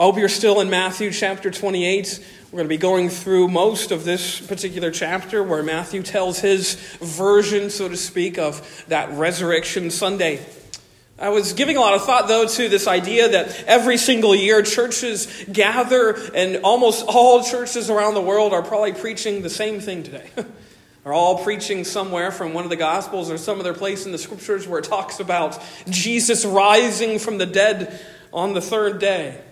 I hope you're still in Matthew chapter 28. We're going to be going through most of this particular chapter where Matthew tells his version, so to speak, of that resurrection Sunday. I was giving a lot of thought, though, to this idea that every single year churches gather, and almost all churches around the world are probably preaching the same thing today. are all preaching somewhere from one of the Gospels or some other place in the Scriptures where it talks about Jesus rising from the dead on the third day,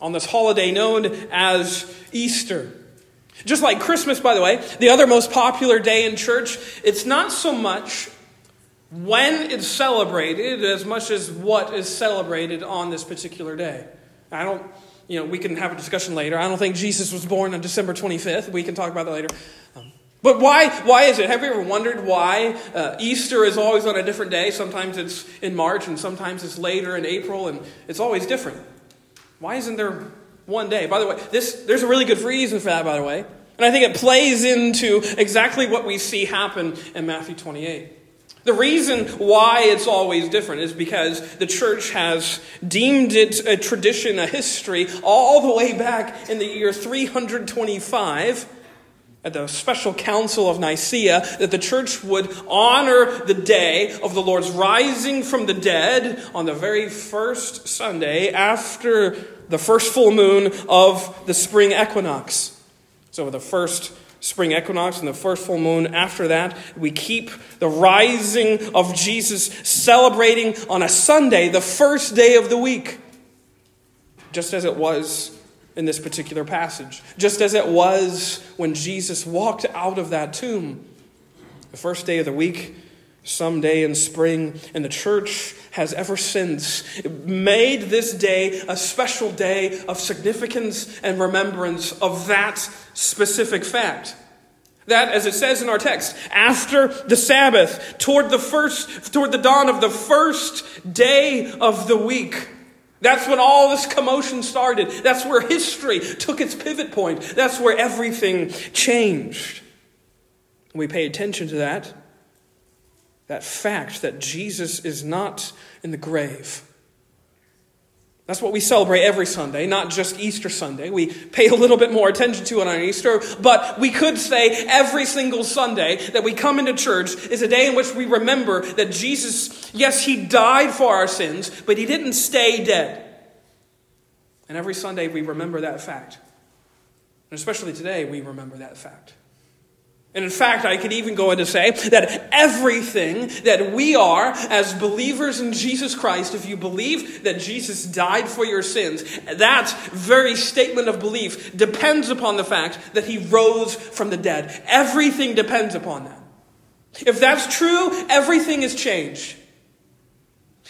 on this holiday known as Easter. Just like Christmas, by the way, the other most popular day in church, it's not so much when it's celebrated as much as what is celebrated on this particular day. I don't, you know, we can have a discussion later. I don't think Jesus was born on December 25th. We can talk about that later. Um, but why, why is it? Have you ever wondered why uh, Easter is always on a different day? Sometimes it's in March and sometimes it's later in April, and it's always different. Why isn't there one day? By the way, this, there's a really good reason for that, by the way. And I think it plays into exactly what we see happen in Matthew 28. The reason why it's always different is because the church has deemed it a tradition, a history, all the way back in the year 325 the special council of Nicaea that the church would honor the day of the Lord's rising from the dead on the very first Sunday after the first full moon of the spring equinox. So, the first spring equinox and the first full moon after that. We keep the rising of Jesus celebrating on a Sunday, the first day of the week, just as it was in this particular passage, just as it was when Jesus walked out of that tomb. The first day of the week, some day in spring, and the church has ever since made this day a special day of significance and remembrance of that specific fact. That, as it says in our text, after the Sabbath, toward the first, toward the dawn of the first day of the week. That's when all this commotion started. That's where history took its pivot point. That's where everything changed. We pay attention to that that fact that Jesus is not in the grave. That's what we celebrate every Sunday, not just Easter Sunday. We pay a little bit more attention to it on Easter, but we could say every single Sunday that we come into church is a day in which we remember that Jesus, yes, he died for our sins, but he didn't stay dead. And every Sunday we remember that fact. And especially today, we remember that fact. And in fact, I could even go on to say that everything that we are as believers in Jesus Christ, if you believe that Jesus died for your sins, that very statement of belief depends upon the fact that he rose from the dead. Everything depends upon that. If that's true, everything is changed.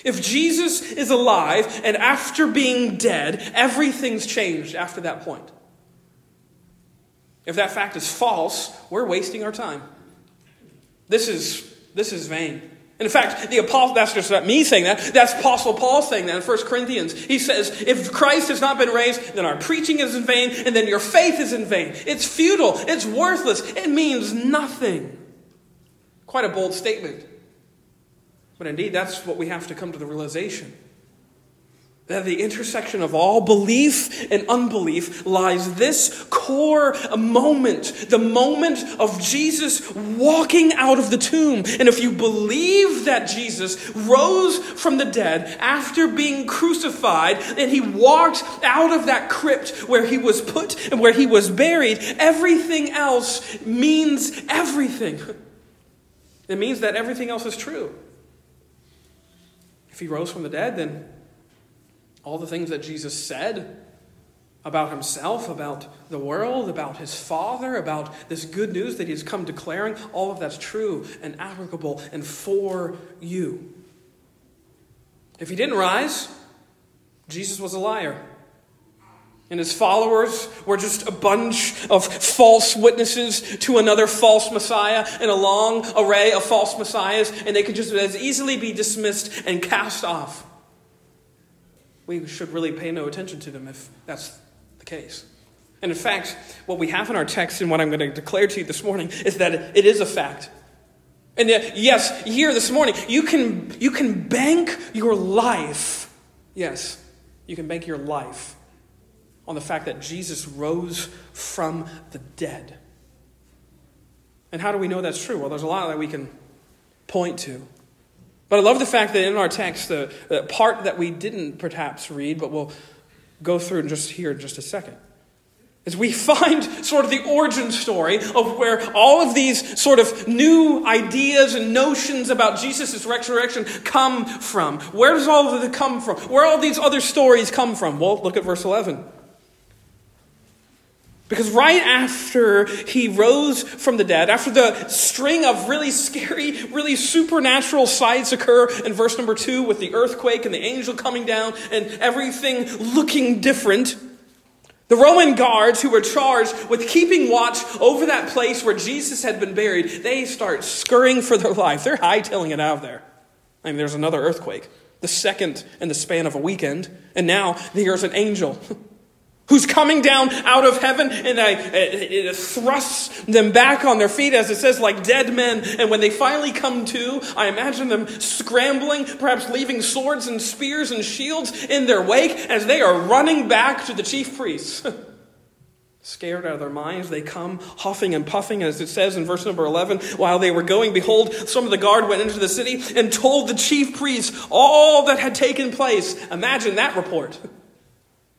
If Jesus is alive and after being dead, everything's changed after that point. If that fact is false, we're wasting our time. This is, this is vain. And in fact, the apostle, that's just not me saying that. That's Apostle Paul saying that in 1 Corinthians. He says, if Christ has not been raised, then our preaching is in vain, and then your faith is in vain. It's futile. It's worthless. It means nothing. Quite a bold statement. But indeed, that's what we have to come to the realization that the intersection of all belief and unbelief lies this core moment, the moment of Jesus walking out of the tomb. And if you believe that Jesus rose from the dead after being crucified and he walked out of that crypt where he was put and where he was buried, everything else means everything. It means that everything else is true. If he rose from the dead, then all the things that Jesus said about himself, about the world, about his Father, about this good news that he's come declaring, all of that's true and applicable and for you. If he didn't rise, Jesus was a liar. And his followers were just a bunch of false witnesses to another false Messiah and a long array of false Messiahs, and they could just as easily be dismissed and cast off we should really pay no attention to them if that's the case. And in fact, what we have in our text and what I'm going to declare to you this morning is that it is a fact. And yes, here this morning, you can, you can bank your life. Yes, you can bank your life on the fact that Jesus rose from the dead. And how do we know that's true? Well, there's a lot that we can point to. But I love the fact that in our text, the, the part that we didn't perhaps read, but we'll go through and just here in just a second, is we find sort of the origin story of where all of these sort of new ideas and notions about Jesus' resurrection come from. Where does all of it come from? Where all these other stories come from? Well, look at verse 11. Because right after he rose from the dead, after the string of really scary, really supernatural sights occur in verse number two with the earthquake and the angel coming down and everything looking different, the Roman guards who were charged with keeping watch over that place where Jesus had been buried, they start scurrying for their life. They're hightailing it out of there. I mean, there's another earthquake, the second in the span of a weekend, and now there's an angel. who's coming down out of heaven and I, it, thrusts them back on their feet, as it says, like dead men. And when they finally come to, I imagine them scrambling, perhaps leaving swords and spears and shields in their wake as they are running back to the chief priests. Scared out of their minds, they come huffing and puffing, as it says in verse number 11. While they were going, behold, some of the guard went into the city and told the chief priests all that had taken place. Imagine that report.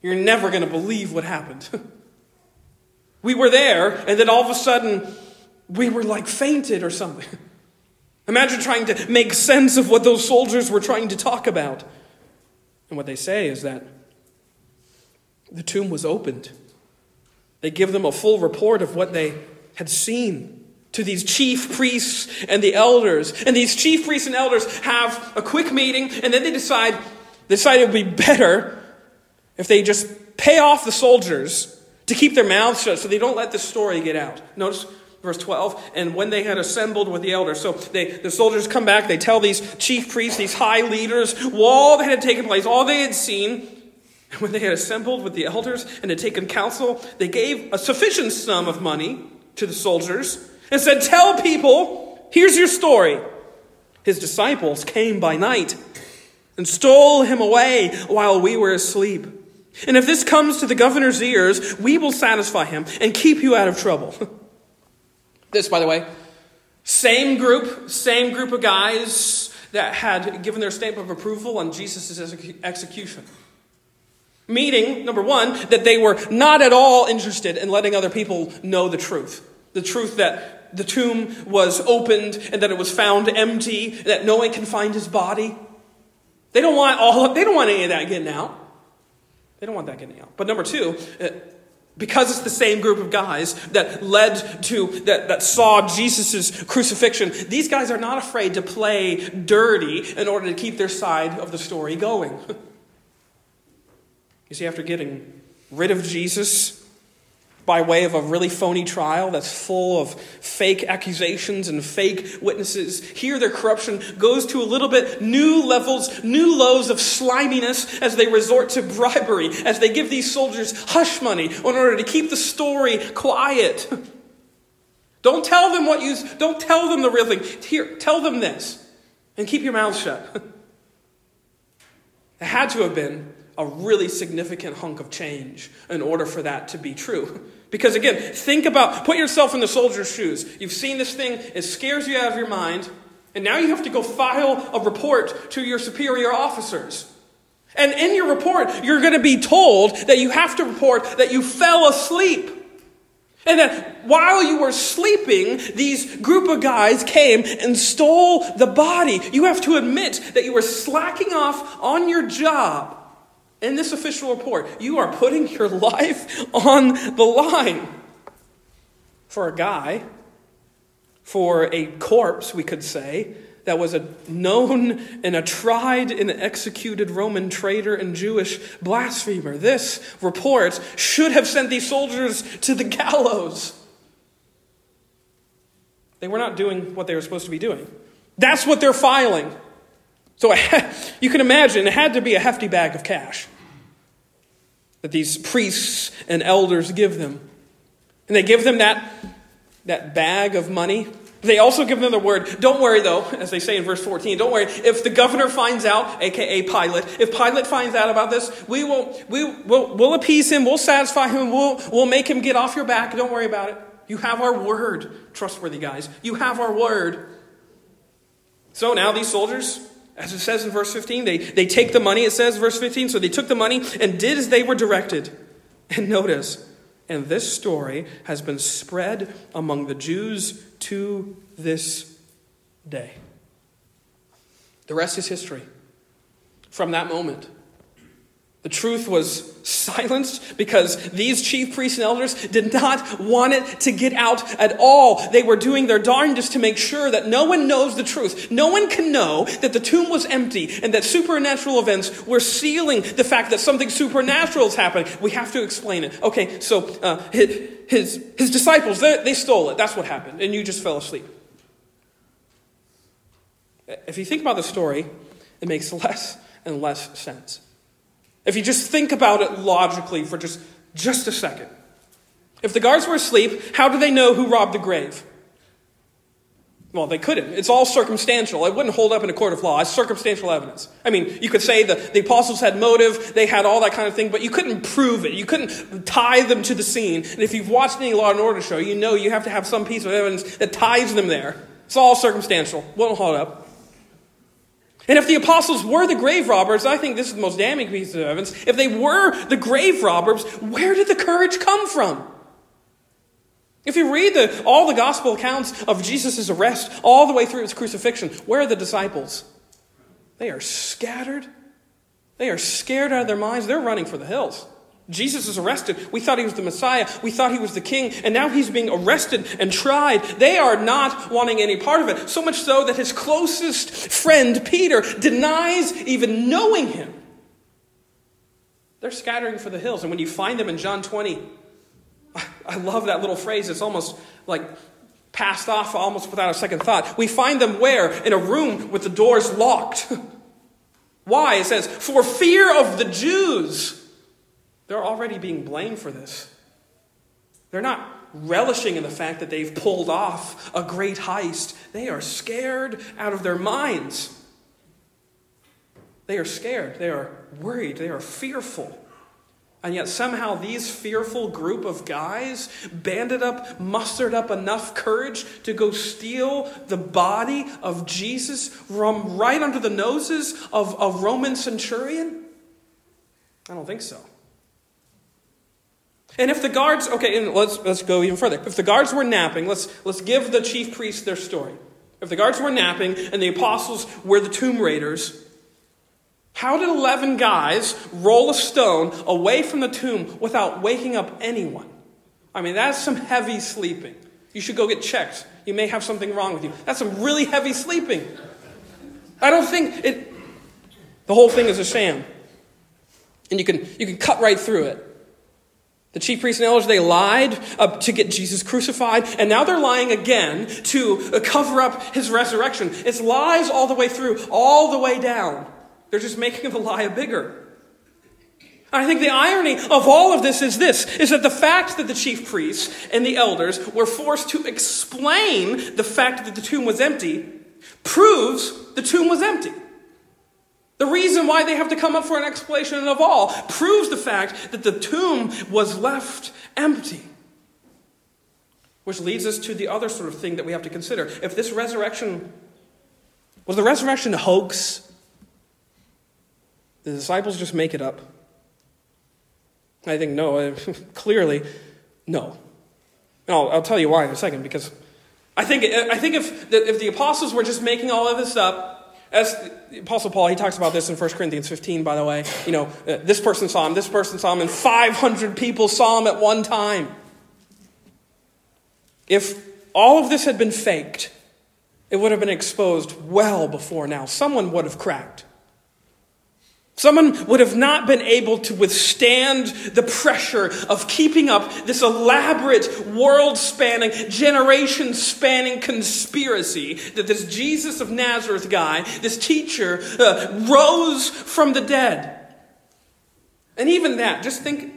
You're never going to believe what happened. we were there, and then all of a sudden, we were like fainted or something. Imagine trying to make sense of what those soldiers were trying to talk about. And what they say is that the tomb was opened. They give them a full report of what they had seen to these chief priests and the elders. And these chief priests and elders have a quick meeting, and then they decide, decide it would be better if they just pay off the soldiers to keep their mouths shut so they don't let the story get out. Notice verse 12 and when they had assembled with the elders so they, the soldiers come back they tell these chief priests these high leaders all that had taken place all they had seen. And when they had assembled with the elders and had taken counsel they gave a sufficient sum of money to the soldiers and said tell people here's your story. His disciples came by night and stole him away while we were asleep and if this comes to the governor's ears, we will satisfy him and keep you out of trouble. this, by the way, same group, same group of guys that had given their stamp of approval on Jesus' execution. Meaning, number one, that they were not at all interested in letting other people know the truth. The truth that the tomb was opened and that it was found empty, that no one can find his body. They don't want all they don't want any of that getting out. They don't want that getting out. But number two, uh, because it's the same group of guys that led to, that, that saw Jesus' crucifixion, these guys are not afraid to play dirty in order to keep their side of the story going. you see, after getting rid of Jesus, by way of a really phony trial that's full of fake accusations and fake witnesses. Here, their corruption goes to a little bit new levels, new lows of sliminess as they resort to bribery, as they give these soldiers hush money in order to keep the story quiet. Don't tell them what you, don't tell them the real thing. Here, tell them this and keep your mouth shut. it had to have been a really significant hunk of change in order for that to be true. Because again, think about, put yourself in the soldier's shoes. You've seen this thing, it scares you out of your mind, and now you have to go file a report to your superior officers. And in your report, you're going to be told that you have to report that you fell asleep. And that while you were sleeping, these group of guys came and stole the body. You have to admit that you were slacking off on your job in this official report, you are putting your life on the line for a guy, for a corpse, we could say, that was a known and a tried and executed Roman traitor and Jewish blasphemer. This report should have sent these soldiers to the gallows. They were not doing what they were supposed to be doing. That's what they're filing. So you can imagine it had to be a hefty bag of cash that these priests and elders give them. And they give them that, that bag of money They also give them the word, don't worry though, as they say in verse 14, don't worry. If the governor finds out, aka Pilate, if Pilate finds out about this, we will, we will, we'll appease him, we'll satisfy him, we'll, we'll make him get off your back. Don't worry about it. You have our word, trustworthy guys. You have our word. So now these soldiers, as it says in verse 15, they, they take the money, it says, verse 15, so they took the money and did as they were directed. And notice, and this story has been spread among the Jews to this day. The rest is history. From that moment, the truth was silenced because these chief priests and elders did not want it to get out at all. They were doing their darndest to make sure that no one knows the truth. No one can know that the tomb was empty and that supernatural events were sealing the fact that something supernatural is happening. We have to explain it. Okay, so uh, his, his, disciples, they, they stole it. That's what happened. And you just fell asleep. If you think about the story, it makes less and less sense. If you just think about it logically for just, just a second. If the guards were asleep, how do they know who robbed the grave? Well, they couldn't. It's all circumstantial. It wouldn't hold up in a court of law. It's circumstantial evidence. I mean, you could say that the apostles had motive, they had all that kind of thing, but you couldn't prove it. You couldn't tie them to the scene. And if you've watched any Law and Order show, you know you have to have some piece of evidence that ties them there. It's all circumstantial. Won't hold up. And if the apostles were the grave robbers, I think this is the most damning piece of evidence. If they were the grave robbers, where did the courage come from? If you read the, all the gospel accounts of Jesus' arrest all the way through his crucifixion, where are the disciples? They are scattered. They are scared out of their minds. They're running for the hills. Jesus is arrested. We thought he was the Messiah. We thought he was the king. And now he's being arrested and tried. They are not wanting any part of it. So much so that his closest friend, Peter, denies even knowing him. They're scattering for the hills. And when you find them in John 20, I love that little phrase. It's almost like passed off almost without a second thought. We find them where? In a room with the doors locked. Why? It says, for fear of the Jews. They're already being blamed for this. They're not relishing in the fact that they've pulled off a great heist. They are scared out of their minds. They are scared. They are worried. They are fearful. And yet, somehow, these fearful group of guys banded up, mustered up enough courage to go steal the body of Jesus from right under the noses of a Roman centurion? I don't think so. And if the guards, okay, and let's, let's go even further. If the guards were napping, let's, let's give the chief priests their story. If the guards were napping and the apostles were the tomb raiders, how did 11 guys roll a stone away from the tomb without waking up anyone? I mean, that's some heavy sleeping. You should go get checked. You may have something wrong with you. That's some really heavy sleeping. I don't think it. The whole thing is a sham. And you can, you can cut right through it. The chief priests and elders, they lied uh, to get Jesus crucified, and now they're lying again to uh, cover up his resurrection. It's lies all the way through, all the way down. They're just making the lie bigger. I think the irony of all of this is this is that the fact that the chief priests and the elders were forced to explain the fact that the tomb was empty proves the tomb was empty. The reason why they have to come up for an explanation of all proves the fact that the tomb was left empty. Which leads us to the other sort of thing that we have to consider. If this resurrection was the resurrection a hoax, the disciples just make it up. I think no, clearly no. And I'll, I'll, tell you why in a second, because I think, I think if, the, if the apostles were just making all of this up, as Apostle Paul, he talks about this in 1 Corinthians 15, by the way. You know, uh, this person saw him, this person saw him, and 500 people saw him at one time. If all of this had been faked, it would have been exposed well before now. Someone would have cracked. Someone would have not been able to withstand the pressure of keeping up this elaborate, world spanning, generation spanning conspiracy that this Jesus of Nazareth guy, this teacher, uh, rose from the dead. And even that, just think,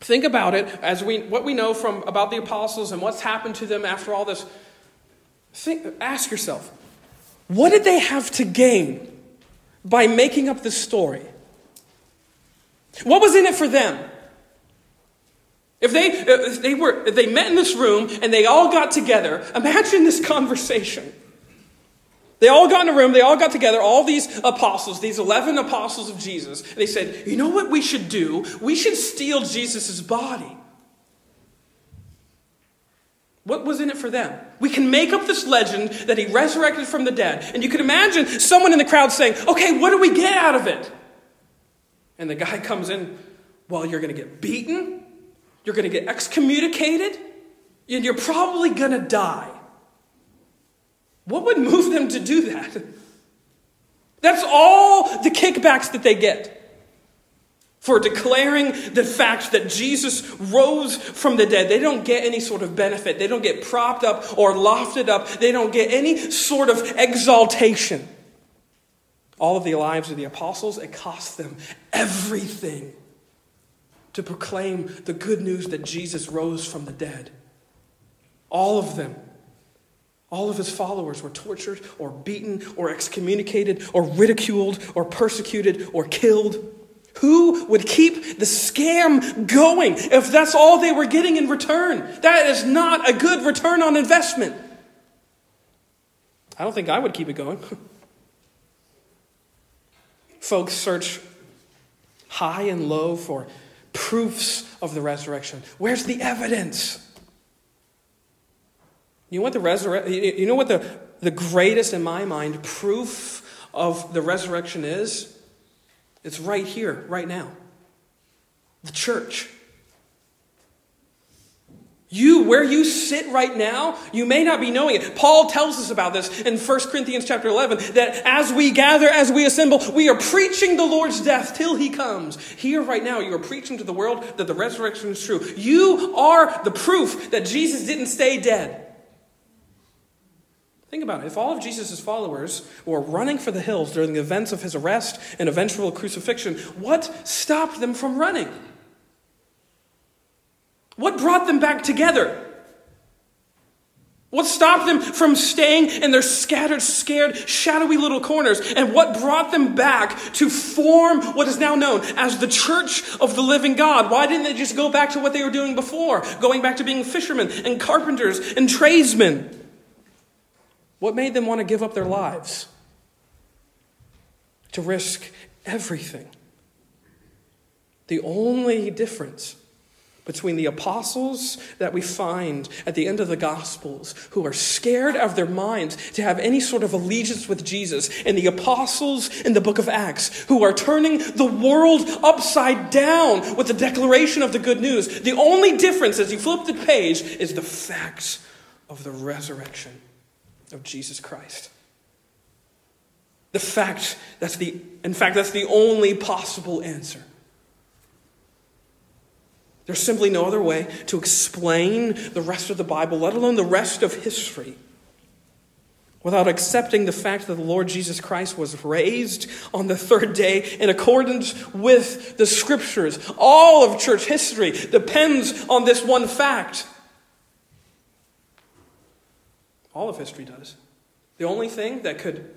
think about it as we, what we know from about the apostles and what's happened to them after all this. Think, ask yourself, what did they have to gain by making up this story? What was in it for them? If they, if they, were, if they met in this room and they all got together, imagine this conversation. They all got in a room, they all got together, all these apostles, these 11 apostles of Jesus. They said, You know what we should do? We should steal Jesus' body. What was in it for them? We can make up this legend that he resurrected from the dead. And you can imagine someone in the crowd saying, Okay, what do we get out of it? And the guy comes in, Well, you're going to get beaten, you're going to get excommunicated, and you're probably going to die. What would move them to do that? That's all the kickbacks that they get for declaring the fact that Jesus rose from the dead. They don't get any sort of benefit. They don't get propped up or lofted up. They don't get any sort of exaltation. All of the lives of the apostles, it cost them everything to proclaim the good news that Jesus rose from the dead. All of them. All of his followers were tortured or beaten or excommunicated or ridiculed or persecuted or killed. Who would keep the scam going if that's all they were getting in return? That is not a good return on investment. I don't think I would keep it going. Folks search high and low for proofs of the resurrection. Where's the evidence? You know what the resurre- you know what the, the greatest in my mind proof of the resurrection is? It's right here, right now. The church. You, where you sit right now, you may not be knowing it. Paul tells us about this in 1 Corinthians chapter 11, that as we gather, as we assemble, we are preaching the Lord's death till he comes. Here right now, you are preaching to the world that the resurrection is true. You are the proof that Jesus didn't stay dead. Think about it. If all of Jesus' followers were running for the hills during the events of his arrest and eventual crucifixion, what stopped them from running? What brought them back together? What stopped them from staying in their scattered, scared, shadowy little corners? And what brought them back to form what is now known as the church of the living God? Why didn't they just go back to what they were doing before? Going back to being fishermen and carpenters and tradesmen? What made them want to give up their lives? To risk everything. The only difference between the apostles that we find at the end of the Gospels, who are scared out of their minds to have any sort of allegiance with Jesus, and the apostles in the book of Acts, who are turning the world upside down with the declaration of the good news. The only difference as you flip the page is the facts of the resurrection of Jesus Christ. The fact that's the in fact that's the only possible answer. There's simply no other way to explain the rest of the Bible, let alone the rest of history, without accepting the fact that the Lord Jesus Christ was raised on the third day in accordance with the scriptures. All of church history depends on this one fact. All of history does. The only thing that could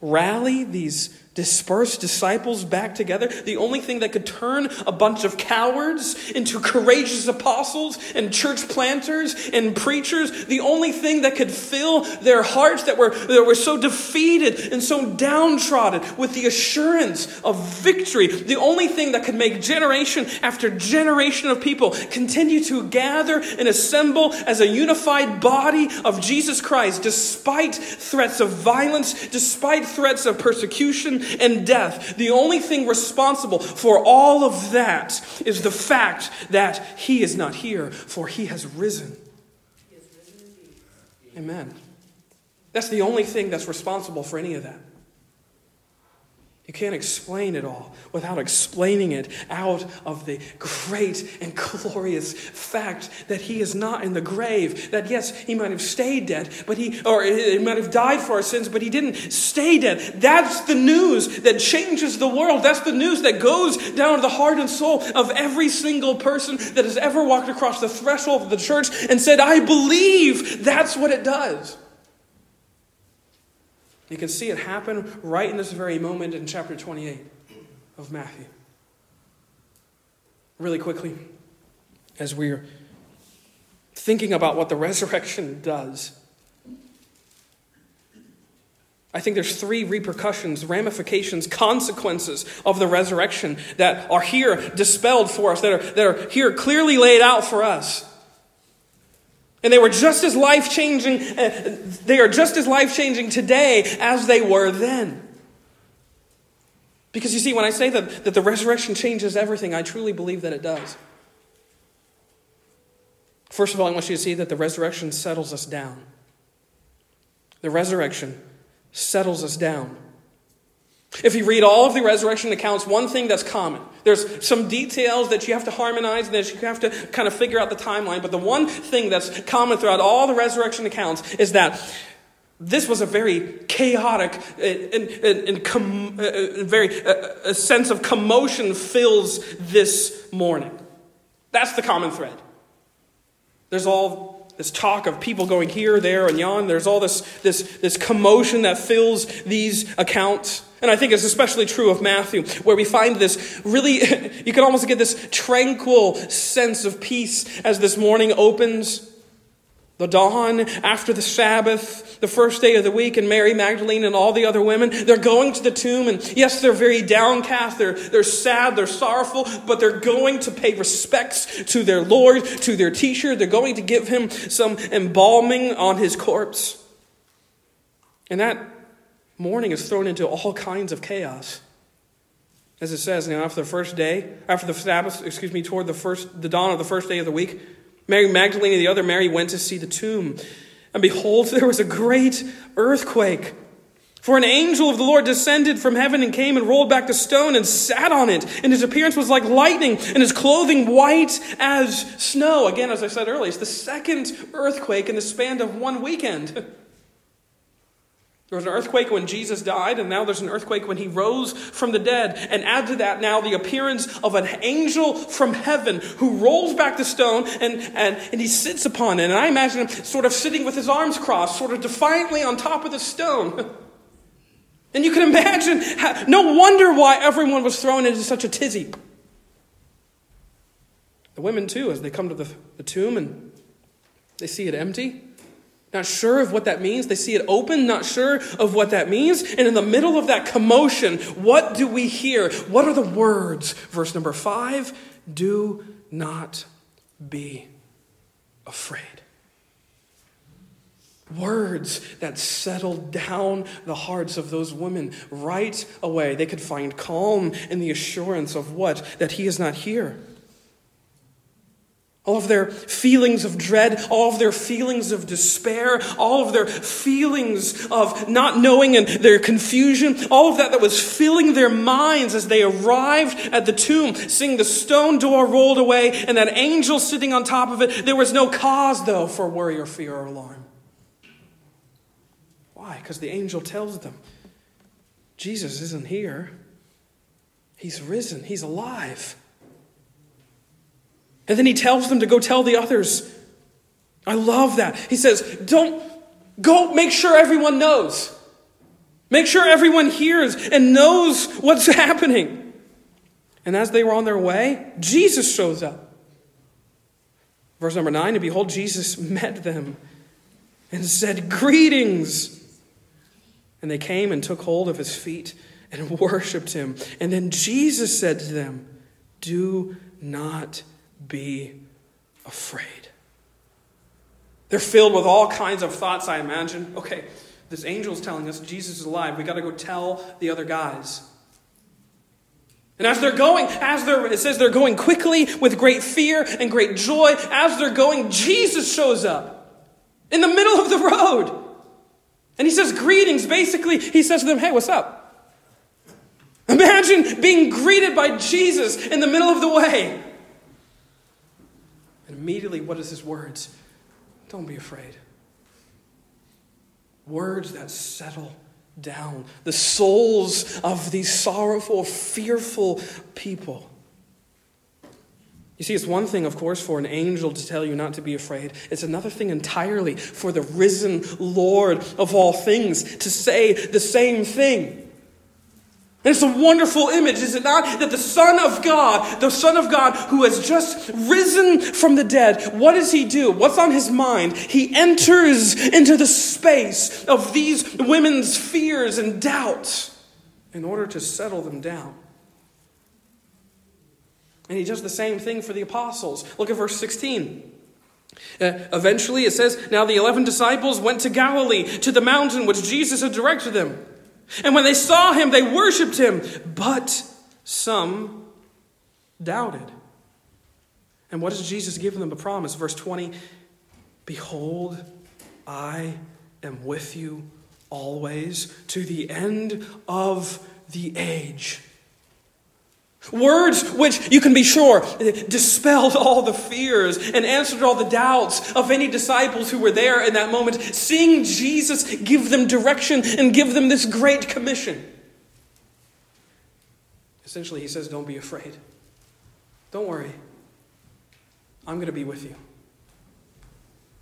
rally these dispersed disciples back together, the only thing that could turn a bunch of cowards into courageous apostles and church planters and preachers, the only thing that could fill their hearts that were, that were so defeated and so downtrodden with the assurance of victory, the only thing that could make generation after generation of people continue to gather and assemble as a unified body of Jesus Christ despite threats of violence, despite threats of persecution, and death. The only thing responsible for all of that is the fact that he is not here, for he has risen. Amen. That's the only thing that's responsible for any of that. You can't explain it all without explaining it out of the great and glorious fact that he is not in the grave. That yes, he might have stayed dead, but he or he might have died for our sins, but he didn't stay dead. That's the news that changes the world. That's the news that goes down to the heart and soul of every single person that has ever walked across the threshold of the church and said, "I believe." That's what it does. You can see it happen right in this very moment in chapter 28 of Matthew. Really quickly, as we're thinking about what the resurrection does, I think there's three repercussions, ramifications, consequences of the resurrection that are here dispelled for us, that are, that are here clearly laid out for us. And they were just as life changing, uh, they are just as life changing today as they were then. Because you see, when I say that, that the resurrection changes everything, I truly believe that it does. First of all, I want you to see that the resurrection settles us down. The resurrection settles us down. If you read all of the resurrection accounts, one thing that's common. There's some details that you have to harmonize and that you have to kind of figure out the timeline, but the one thing that's common throughout all the resurrection accounts is that this was a very chaotic and, and, and com, uh, very uh, a sense of commotion fills this morning. That's the common thread. There's all this talk of people going here, there, and yon. There's all this, this, this commotion that fills these accounts. And I think it's especially true of Matthew, where we find this really, you can almost get this tranquil sense of peace as this morning opens. The dawn after the Sabbath, the first day of the week, and Mary Magdalene and all the other women, they're going to the tomb, and yes, they're very downcast, they're, they're sad, they're sorrowful, but they're going to pay respects to their Lord, to their teacher. They're going to give him some embalming on his corpse. And that morning is thrown into all kinds of chaos. As it says, now after the first day, after the Sabbath, excuse me, toward the first the dawn of the first day of the week, Mary Magdalene and the other Mary went to see the tomb. And behold, there was a great earthquake. For an angel of the Lord descended from heaven and came and rolled back the stone and sat on it. And his appearance was like lightning, and his clothing white as snow. Again, as I said earlier, it's the second earthquake in the span of one weekend. There was an earthquake when Jesus died, and now there's an earthquake when he rose from the dead. And add to that now the appearance of an angel from heaven who rolls back the stone and, and, and he sits upon it. And I imagine him sort of sitting with his arms crossed, sort of defiantly on top of the stone. And you can imagine, how, no wonder why everyone was thrown into such a tizzy. The women, too, as they come to the, the tomb and they see it empty. Not sure of what that means. They see it open, not sure of what that means. And in the middle of that commotion, what do we hear? What are the words? Verse number five do not be afraid. Words that settled down the hearts of those women right away. They could find calm in the assurance of what? That he is not here all of their feelings of dread, all of their feelings of despair, all of their feelings of not knowing and their confusion, all of that that was filling their minds as they arrived at the tomb, seeing the stone door rolled away and that angel sitting on top of it. There was no cause, though, for worry or fear or alarm. Why? Because the angel tells them Jesus isn't here, he's risen, he's alive. And then he tells them to go tell the others. I love that. He says, Don't go make sure everyone knows. Make sure everyone hears and knows what's happening. And as they were on their way, Jesus shows up. Verse number nine, and behold, Jesus met them and said, Greetings. And they came and took hold of his feet and worshiped him. And then Jesus said to them, Do not be afraid. They're filled with all kinds of thoughts, I imagine. Okay, this angel's telling us Jesus is alive. We got to go tell the other guys. And as they're going, as they're, it says they're going quickly with great fear and great joy. As they're going, Jesus shows up in the middle of the road. And he says, Greetings. Basically, he says to them, Hey, what's up? Imagine being greeted by Jesus in the middle of the way. Immediately, what is his words? Don't be afraid. Words that settle down the souls of these sorrowful, fearful people. You see, it's one thing, of course, for an angel to tell you not to be afraid. It's another thing entirely for the risen Lord of all things to say the same thing. And it's a wonderful image, is it not? That the Son of God, the Son of God who has just risen from the dead, what does he do? What's on his mind? He enters into the space of these women's fears and doubts in order to settle them down. And he does the same thing for the apostles. Look at verse 16. Uh, eventually, it says, Now the eleven disciples went to Galilee, to the mountain which Jesus had directed them. And when they saw him, they worshiped him, but some doubted. And what does Jesus give them a promise? Verse 20 Behold, I am with you always to the end of the age. Words which, you can be sure, dispelled all the fears and answered all the doubts of any disciples who were there in that moment, seeing Jesus give them direction and give them this great commission. Essentially, he says, Don't be afraid. Don't worry. I'm going to be with you.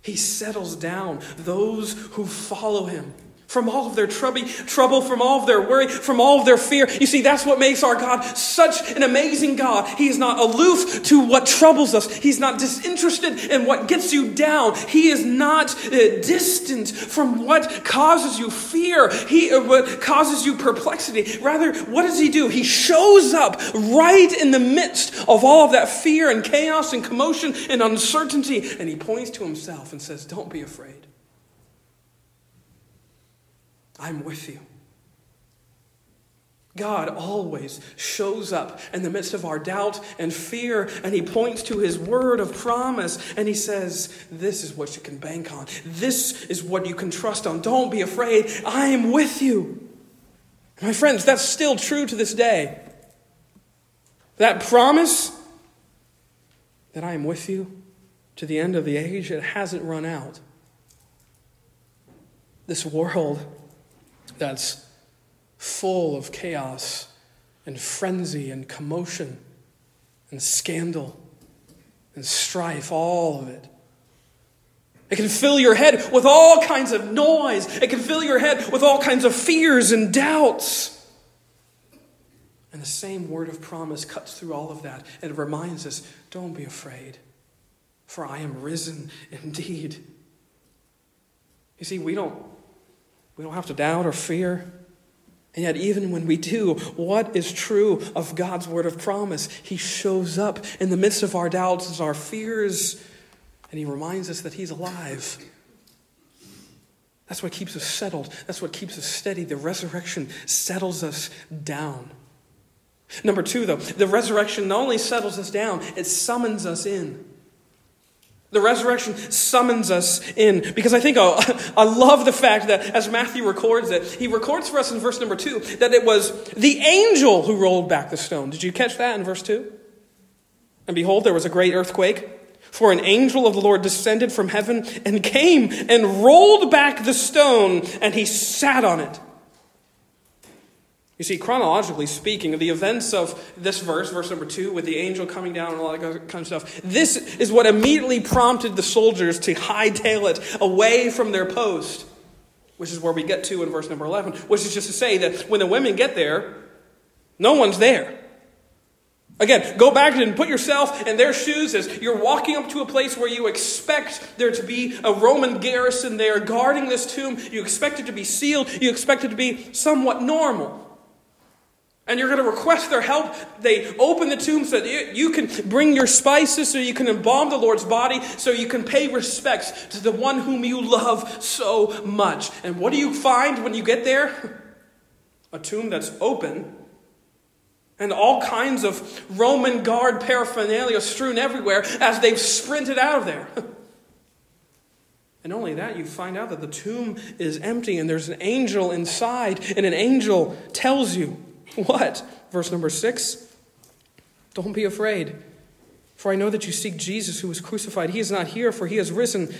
He settles down those who follow him from all of their trouble, trouble, from all of their worry, from all of their fear. You see, that's what makes our God such an amazing God. He is not aloof to what troubles us. He's not disinterested in what gets you down. He is not uh, distant from what causes you fear. He uh, what causes you perplexity. Rather, what does he do? He shows up right in the midst of all of that fear and chaos and commotion and uncertainty, and he points to himself and says, "Don't be afraid." I'm with you. God always shows up in the midst of our doubt and fear, and He points to His word of promise, and He says, This is what you can bank on. This is what you can trust on. Don't be afraid. I am with you. My friends, that's still true to this day. That promise that I am with you to the end of the age, it hasn't run out. This world that's full of chaos and frenzy and commotion and scandal and strife, all of it. It can fill your head with all kinds of noise. It can fill your head with all kinds of fears and doubts. And the same word of promise cuts through all of that and it reminds us don't be afraid, for I am risen indeed. You see, we don't we don't have to doubt or fear. And yet, even when we do, what is true of God's word of promise? He shows up in the midst of our doubts and our fears, and He reminds us that He's alive. That's what keeps us settled. That's what keeps us steady. The resurrection settles us down. Number two, though, the resurrection not only settles us down, it summons us in. The resurrection summons us in because I think oh, I love the fact that as Matthew records it, he records for us in verse number two that it was the angel who rolled back the stone. Did you catch that in verse two? And behold, there was a great earthquake, for an angel of the Lord descended from heaven and came and rolled back the stone, and he sat on it. You see, chronologically speaking, the events of this verse, verse number two, with the angel coming down and all that kind of stuff, this is what immediately prompted the soldiers to hightail it away from their post, which is where we get to in verse number 11, which is just to say that when the women get there, no one's there. Again, go back and put yourself in their shoes as you're walking up to a place where you expect there to be a Roman garrison there guarding this tomb. You expect it to be sealed. You expect it to be somewhat normal. And you're going to request their help. They open the tomb so that you can bring your spices so you can embalm the Lord's body, so you can pay respects to the one whom you love so much. And what do you find when you get there? A tomb that's open and all kinds of Roman guard paraphernalia strewn everywhere as they've sprinted out of there. And only that, you find out that the tomb is empty and there's an angel inside, and an angel tells you What? Verse number six. Don't be afraid, for I know that you seek Jesus who was crucified. He is not here, for he has risen.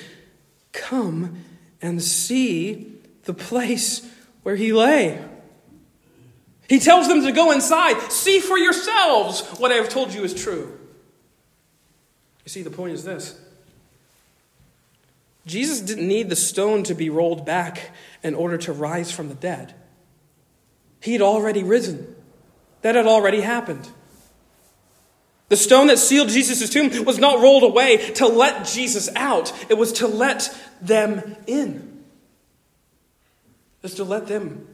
Come and see the place where he lay. He tells them to go inside. See for yourselves what I have told you is true. You see, the point is this Jesus didn't need the stone to be rolled back in order to rise from the dead. He had already risen, that had already happened. The stone that sealed Jesus' tomb was not rolled away to let Jesus out, it was to let them in. It was to let them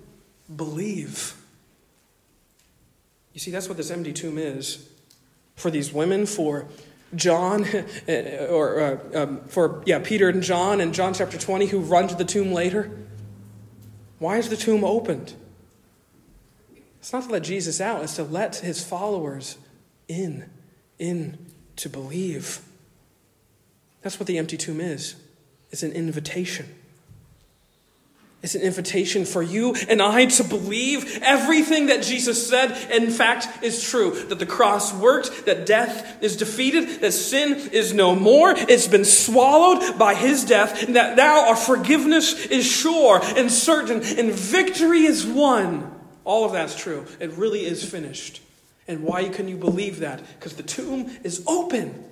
believe. You see, that's what this empty tomb is for these women, for John, or uh, um, for yeah, Peter and John in John chapter 20 who run to the tomb later. Why is the tomb opened? It's not to let Jesus out, it's to let his followers in, in to believe. That's what the empty tomb is. It's an invitation. It's an invitation for you and I to believe everything that Jesus said, in fact, is true. That the cross worked, that death is defeated, that sin is no more, it's been swallowed by his death, and that now our forgiveness is sure and certain, and victory is won. All of that's true. It really is finished. And why can you believe that? Because the tomb is open.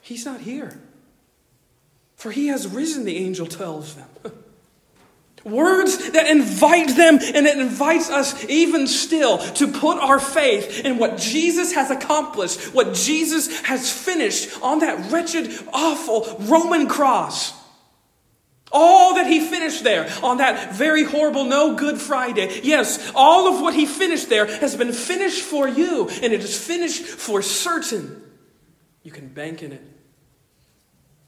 He's not here. For he has risen, the angel tells them. Words that invite them and it invites us even still to put our faith in what Jesus has accomplished, what Jesus has finished on that wretched, awful Roman cross. All that he finished there on that very horrible, no good Friday. Yes, all of what he finished there has been finished for you, and it is finished for certain. You can bank in it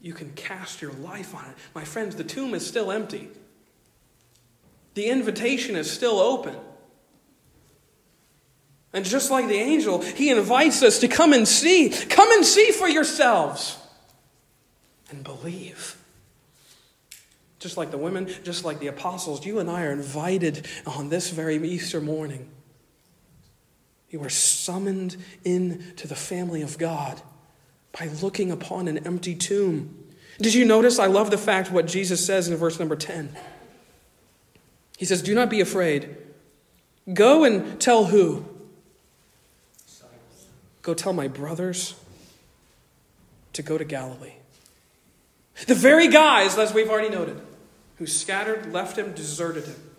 you can cast your life on it. My friends, the tomb is still empty, the invitation is still open. And just like the angel, he invites us to come and see. Come and see for yourselves and believe. Just like the women, just like the apostles, you and I are invited on this very Easter morning. You are summoned into the family of God by looking upon an empty tomb. Did you notice? I love the fact what Jesus says in verse number 10. He says, Do not be afraid. Go and tell who? Go tell my brothers to go to Galilee. The very guys, as we've already noted, who scattered, left him, deserted him.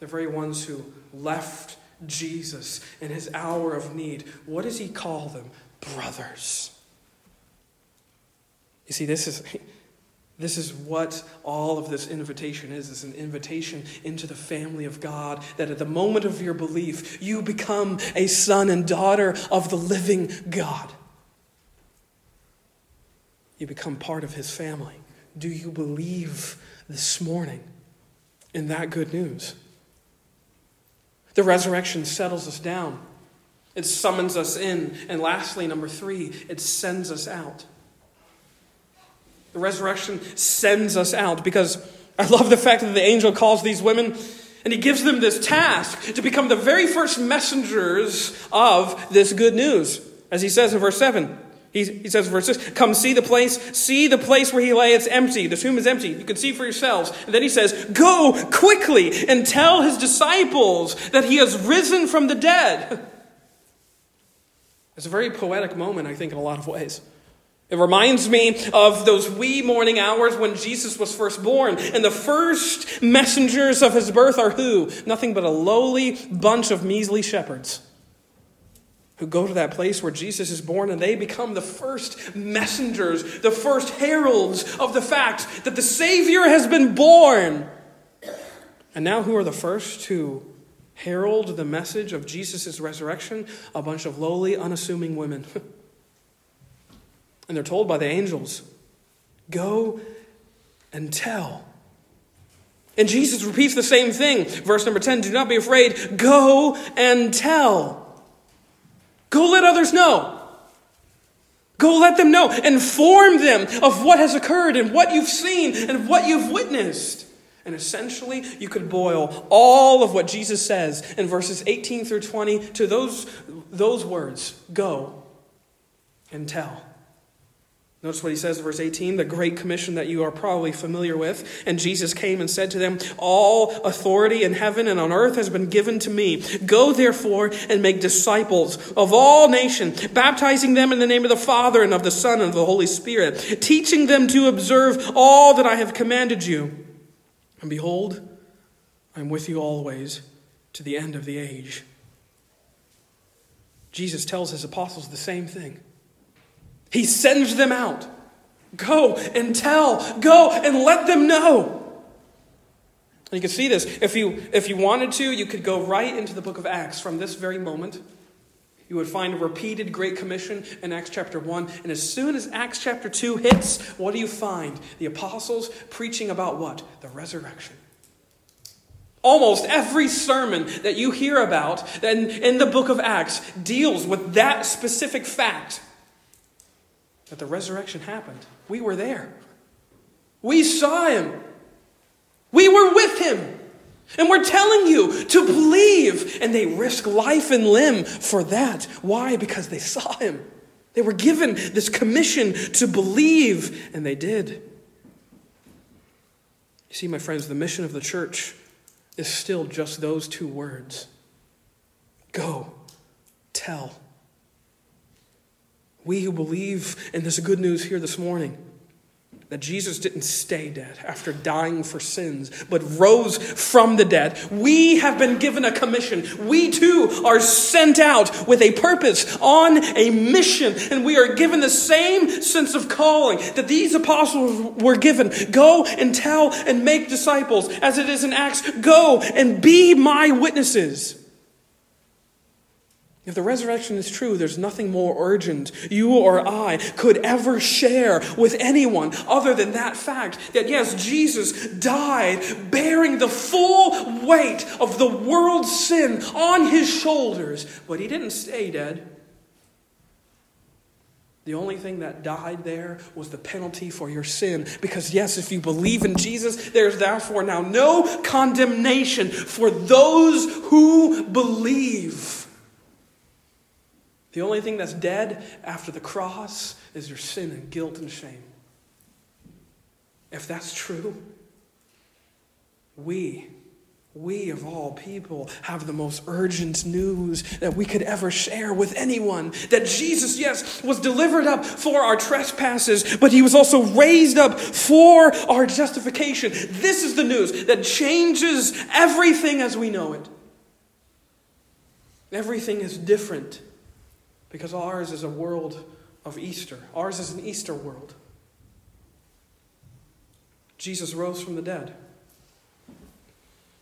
The very ones who left Jesus in his hour of need. What does he call them? Brothers. You see, this is, this is what all of this invitation is. It's an invitation into the family of God, that at the moment of your belief, you become a son and daughter of the living God. You become part of his family. Do you believe this morning in that good news? The resurrection settles us down. It summons us in. And lastly, number three, it sends us out. The resurrection sends us out because I love the fact that the angel calls these women and he gives them this task to become the very first messengers of this good news. As he says in verse 7, he, says verse 6, Come see the place, see the place where he lay, it's empty. The tomb is empty. You can see for yourselves. And then he says, Go quickly and tell his disciples that he has risen from the dead. It's a very poetic moment, I think, in a lot of ways. It reminds me of those wee morning hours when Jesus was first born. And the first messengers of his birth are who? Nothing but a lowly bunch of measly shepherds who go to that place where Jesus is born and they become the first messengers, the first heralds of the fact that the Savior has been born. And now, who are the first to herald the message of Jesus' resurrection? A bunch of lowly, unassuming women. And they're told by the angels, Go and tell. And Jesus repeats the same thing. Verse number 10 Do not be afraid. Go and tell. Go let others know. Go let them know. Inform them of what has occurred and what you've seen and what you've witnessed. And essentially, you could boil all of what Jesus says in verses 18 through 20 to those, those words Go and tell. Notice what he says in verse 18, the great commission that you are probably familiar with. And Jesus came and said to them, All authority in heaven and on earth has been given to me. Go therefore and make disciples of all nations, baptizing them in the name of the Father and of the Son and of the Holy Spirit, teaching them to observe all that I have commanded you. And behold, I am with you always to the end of the age. Jesus tells his apostles the same thing. He sends them out. Go and tell. Go and let them know. And you can see this. If you, if you wanted to, you could go right into the book of Acts from this very moment. You would find a repeated Great Commission in Acts chapter 1. And as soon as Acts chapter 2 hits, what do you find? The apostles preaching about what? The resurrection. Almost every sermon that you hear about in, in the book of Acts deals with that specific fact that the resurrection happened. We were there. We saw him. We were with him. And we're telling you to believe. And they risk life and limb for that. Why? Because they saw him. They were given this commission to believe, and they did. You see, my friends, the mission of the church is still just those two words go, tell. We who believe in this good news here this morning, that Jesus didn't stay dead after dying for sins, but rose from the dead. We have been given a commission. We too are sent out with a purpose on a mission, and we are given the same sense of calling that these apostles were given. Go and tell and make disciples, as it is in Acts. Go and be my witnesses. If the resurrection is true, there's nothing more urgent you or I could ever share with anyone other than that fact that yes, Jesus died bearing the full weight of the world's sin on his shoulders, but he didn't stay dead. The only thing that died there was the penalty for your sin. Because, yes, if you believe in Jesus, there's therefore now no condemnation for those who believe. The only thing that's dead after the cross is your sin and guilt and shame. If that's true, we, we of all people, have the most urgent news that we could ever share with anyone. That Jesus, yes, was delivered up for our trespasses, but he was also raised up for our justification. This is the news that changes everything as we know it. Everything is different because ours is a world of Easter. Ours is an Easter world. Jesus rose from the dead.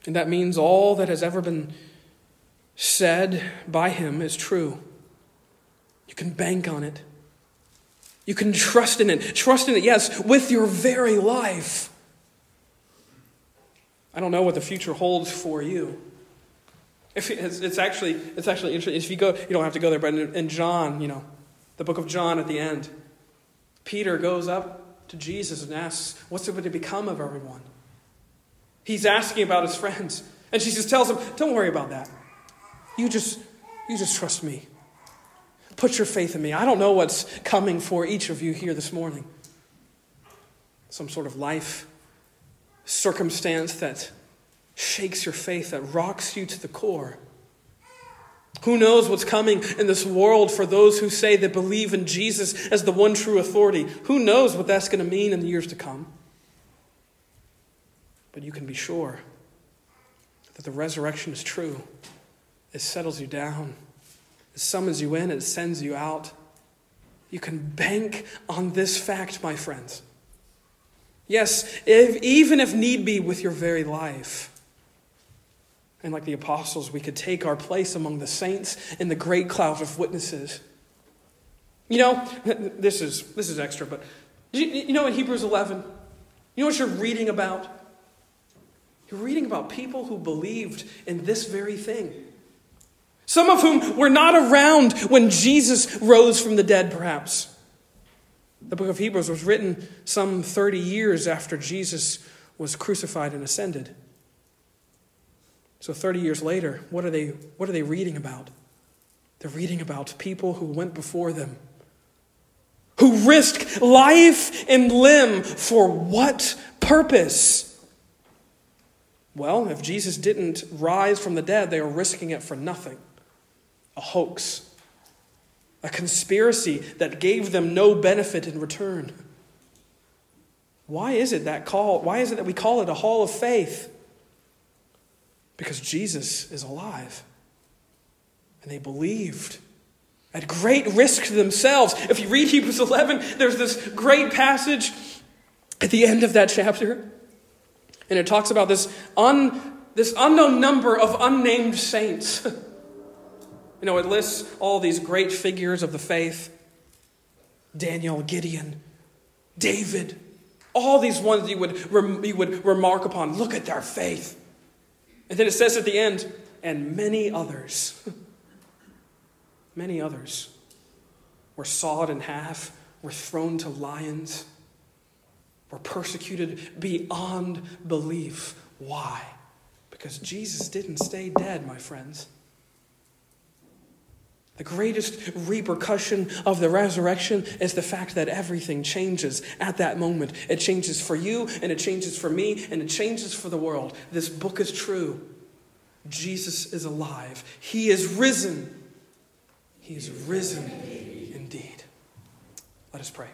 And that means all that has ever been said by him is true. You can bank on it. You can trust in it. Trust in it, yes, with your very life. I don't know what the future holds for you. It's, it's, actually, it's actually interesting. If you go, you don't have to go there, but in, in John, you know, the book of John at the end, Peter goes up to Jesus and asks, What's going to become of everyone? He's asking about his friends. And Jesus tells him, Don't worry about that. You just, you just trust me. Put your faith in me. I don't know what's coming for each of you here this morning. Some sort of life circumstance that shakes your faith, that rocks you to the core. Who knows what's coming in this world for those who say they believe in Jesus as the one true authority? Who knows what that's going to mean in the years to come? But you can be sure that the resurrection is true. It settles you down, it summons you in, it sends you out. You can bank on this fact, my friends. Yes, if, even if need be, with your very life. And like the apostles, we could take our place among the saints in the great cloud of witnesses. You know, this is, this is extra, but you, you know in Hebrews 11, you know what you're reading about? You're reading about people who believed in this very thing. Some of whom were not around when Jesus rose from the dead, perhaps. The book of Hebrews was written some 30 years after Jesus was crucified and ascended. So 30 years later, what are they, what are they reading about? They're reading about people who went before them, who risked life and limb for what purpose? Well, if Jesus didn't rise from the dead, they were risking it for nothing. A hoax, a conspiracy that gave them no benefit in return. Why is it that call why is it that we call it a hall of faith? Because Jesus is alive. And they believed at great risk to themselves. If you read Hebrews 11, there's this great passage at the end of that chapter. And it talks about this, un, this unknown number of unnamed saints. you know, it lists all these great figures of the faith Daniel, Gideon, David, all these ones you would, you would remark upon. Look at their faith. And then it says at the end, and many others. many others were sawed in half, were thrown to lions, were persecuted beyond belief. Why? Because Jesus didn't stay dead, my friends. The greatest repercussion of the resurrection is the fact that everything changes at that moment. It changes for you, and it changes for me, and it changes for the world. This book is true. Jesus is alive. He is risen. He is risen indeed. Let us pray.